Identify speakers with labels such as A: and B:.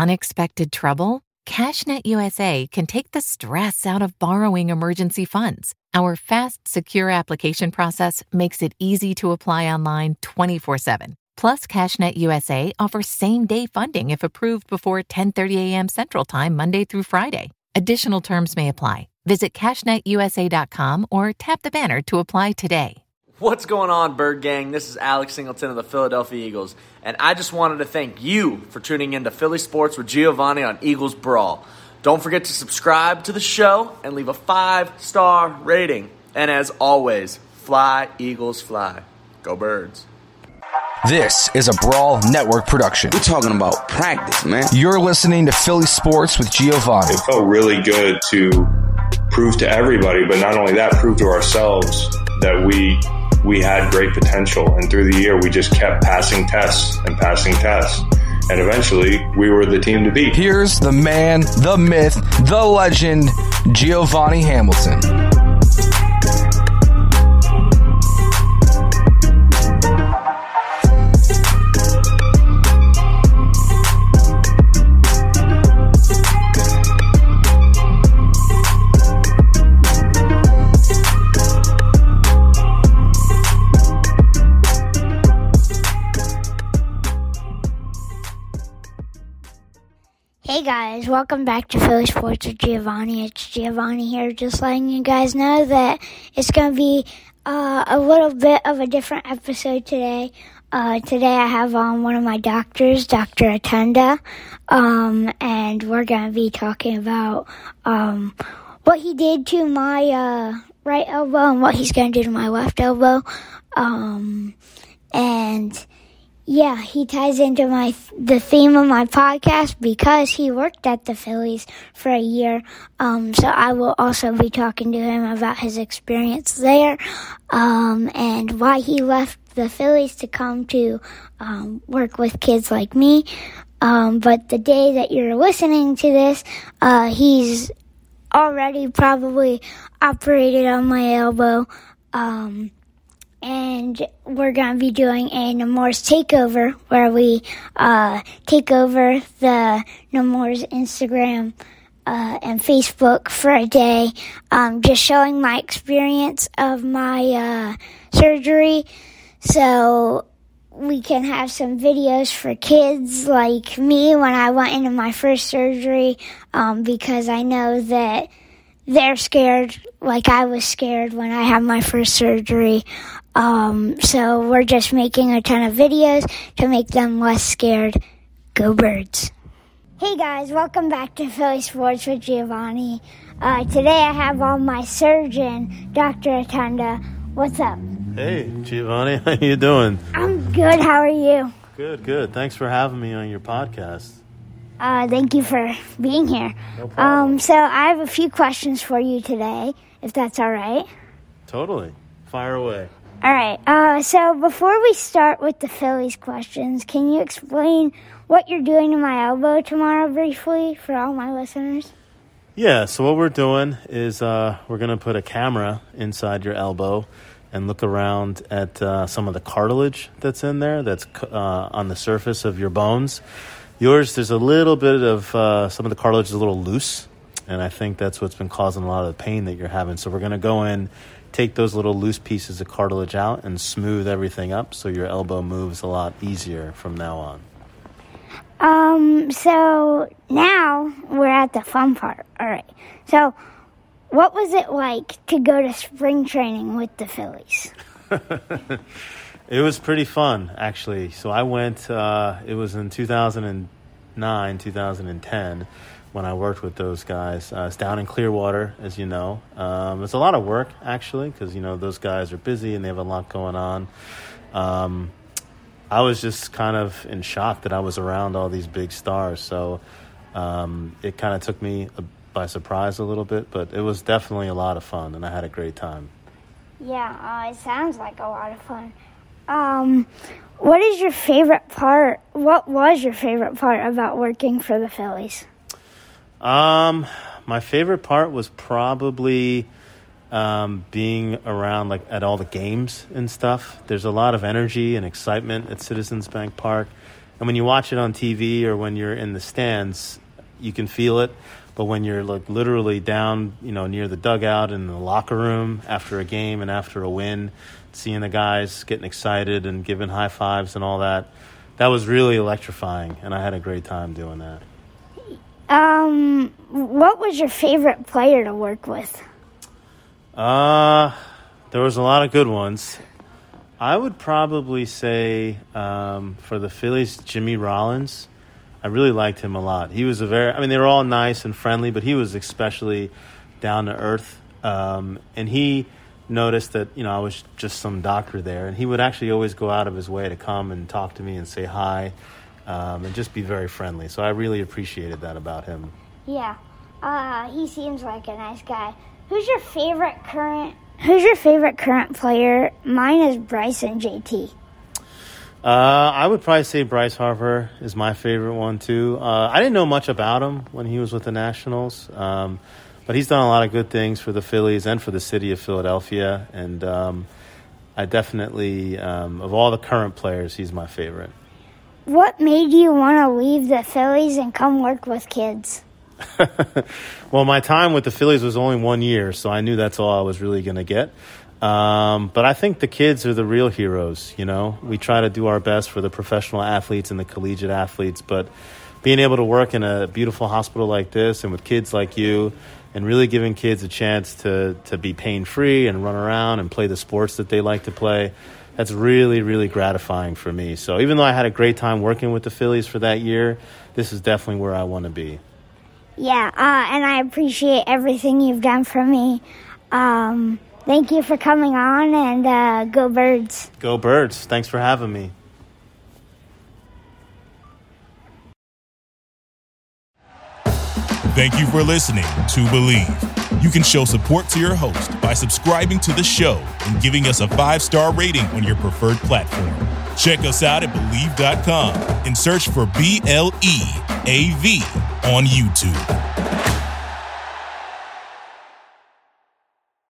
A: unexpected trouble? CashNet USA can take the stress out of borrowing emergency funds. Our fast, secure application process makes it easy to apply online 24 7. Plus, CashNet USA offers same day funding if approved before 10:30 a.m. Central Time, Monday through Friday. Additional terms may apply. Visit CashNetUSA.com or tap the banner to apply today.
B: What's going on, Bird Gang? This is Alex Singleton of the Philadelphia Eagles, and I just wanted to thank you for tuning in to Philly Sports with Giovanni on Eagles Brawl. Don't forget to subscribe to the show and leave a five star rating. And as always, fly, Eagles, fly. Go, Birds.
C: This is a Brawl Network production.
D: We're talking about practice, man.
C: You're listening to Philly Sports with Giovanni.
E: It felt really good to prove to everybody, but not only that, prove to ourselves that we we had great potential. And through the year, we just kept passing tests and passing tests. And eventually, we were the team to beat.
C: Here's the man, the myth, the legend, Giovanni Hamilton.
F: Hey guys, welcome back to Philly Sports with Giovanni. It's Giovanni here, just letting you guys know that it's going to be uh, a little bit of a different episode today. Uh, today I have on one of my doctors, Dr. Atanda, um, and we're going to be talking about um, what he did to my uh, right elbow and what he's going to do to my left elbow. Um, and yeah, he ties into my the theme of my podcast because he worked at the Phillies for a year. Um, so I will also be talking to him about his experience there um, and why he left the Phillies to come to um, work with kids like me. Um, but the day that you're listening to this, uh, he's already probably operated on my elbow. And we're going to be doing a Nemours takeover where we uh, take over the Nemours Instagram uh, and Facebook for a day, um, just showing my experience of my uh, surgery. So we can have some videos for kids like me when I went into my first surgery um, because I know that they're scared like I was scared when I had my first surgery. Um, so we're just making a ton of videos to make them less scared. Go birds. Hey guys, welcome back to Philly Sports with Giovanni. Uh, today I have on my surgeon, Dr. Atanda. What's up?
G: Hey, Giovanni, how you doing?
F: I'm good. How are you?
G: Good, good. Thanks for having me on your podcast.
F: Uh, thank you for being here.
G: No problem.
F: Um, so I have a few questions for you today, if that's all right.
G: Totally. Fire away.
F: All right. Uh, so before we start with the Phillies questions, can you explain what you're doing to my elbow tomorrow briefly for all my listeners?
G: Yeah, so what we're doing is uh, we're going to put a camera inside your elbow and look around at uh, some of the cartilage that's in there, that's uh, on the surface of your bones. Yours, there's a little bit of uh, some of the cartilage is a little loose, and I think that's what's been causing a lot of the pain that you're having. So we're going to go in, take those little loose pieces of cartilage out, and smooth everything up so your elbow moves a lot easier from now on.
F: Um, so now we're at the fun part. All right. So, what was it like to go to spring training with the Phillies?
G: It was pretty fun, actually. So I went, uh, it was in 2009, 2010 when I worked with those guys. Uh, it's down in Clearwater, as you know. Um, it's a lot of work, actually, because, you know, those guys are busy and they have a lot going on. Um, I was just kind of in shock that I was around all these big stars. So um, it kind of took me by surprise a little bit, but it was definitely a lot of fun and I had a great time.
F: Yeah, uh, it sounds like a lot of fun. Um, what is your favorite part? What was your favorite part about working for the Phillies?
G: Um, my favorite part was probably um, being around like at all the games and stuff. There's a lot of energy and excitement at Citizens Bank Park, And when you watch it on TV or when you're in the stands, you can feel it. But when you're like literally down, you know, near the dugout in the locker room after a game and after a win, seeing the guys getting excited and giving high fives and all that, that was really electrifying, and I had a great time doing that.
F: Um, what was your favorite player to work with?
G: Uh, there was a lot of good ones. I would probably say um, for the Phillies, Jimmy Rollins. I really liked him a lot. He was a very, I mean, they were all nice and friendly, but he was especially down to earth. Um, and he noticed that, you know, I was just some doctor there. And he would actually always go out of his way to come and talk to me and say hi um, and just be very friendly. So I really appreciated that about him.
F: Yeah, uh, he seems like a nice guy. Who's your favorite current? Who's your favorite current player? Mine is Bryson JT.
G: Uh, I would probably say Bryce Harper is my favorite one too. Uh, I didn't know much about him when he was with the Nationals, um, but he's done a lot of good things for the Phillies and for the city of Philadelphia. And um, I definitely, um, of all the current players, he's my favorite.
F: What made you want to leave the Phillies and come work with kids?
G: well, my time with the Phillies was only one year, so I knew that's all I was really going to get. Um, but I think the kids are the real heroes. You know, we try to do our best for the professional athletes and the collegiate athletes, but being able to work in a beautiful hospital like this and with kids like you, and really giving kids a chance to to be pain free and run around and play the sports that they like to play. That's really, really gratifying for me. So even though I had a great time working with the Phillies for that year, this is definitely where I want to be.
F: Yeah, uh, and I appreciate everything you've done for me. Um, thank you for coming on, and uh, go birds.
G: Go birds. Thanks for having me.
H: Thank you for listening to Bleav. You can show support to your host by subscribing to the show and giving us a five star rating on your preferred platform. Check us out at Bleav.com and search for B L E A V on YouTube.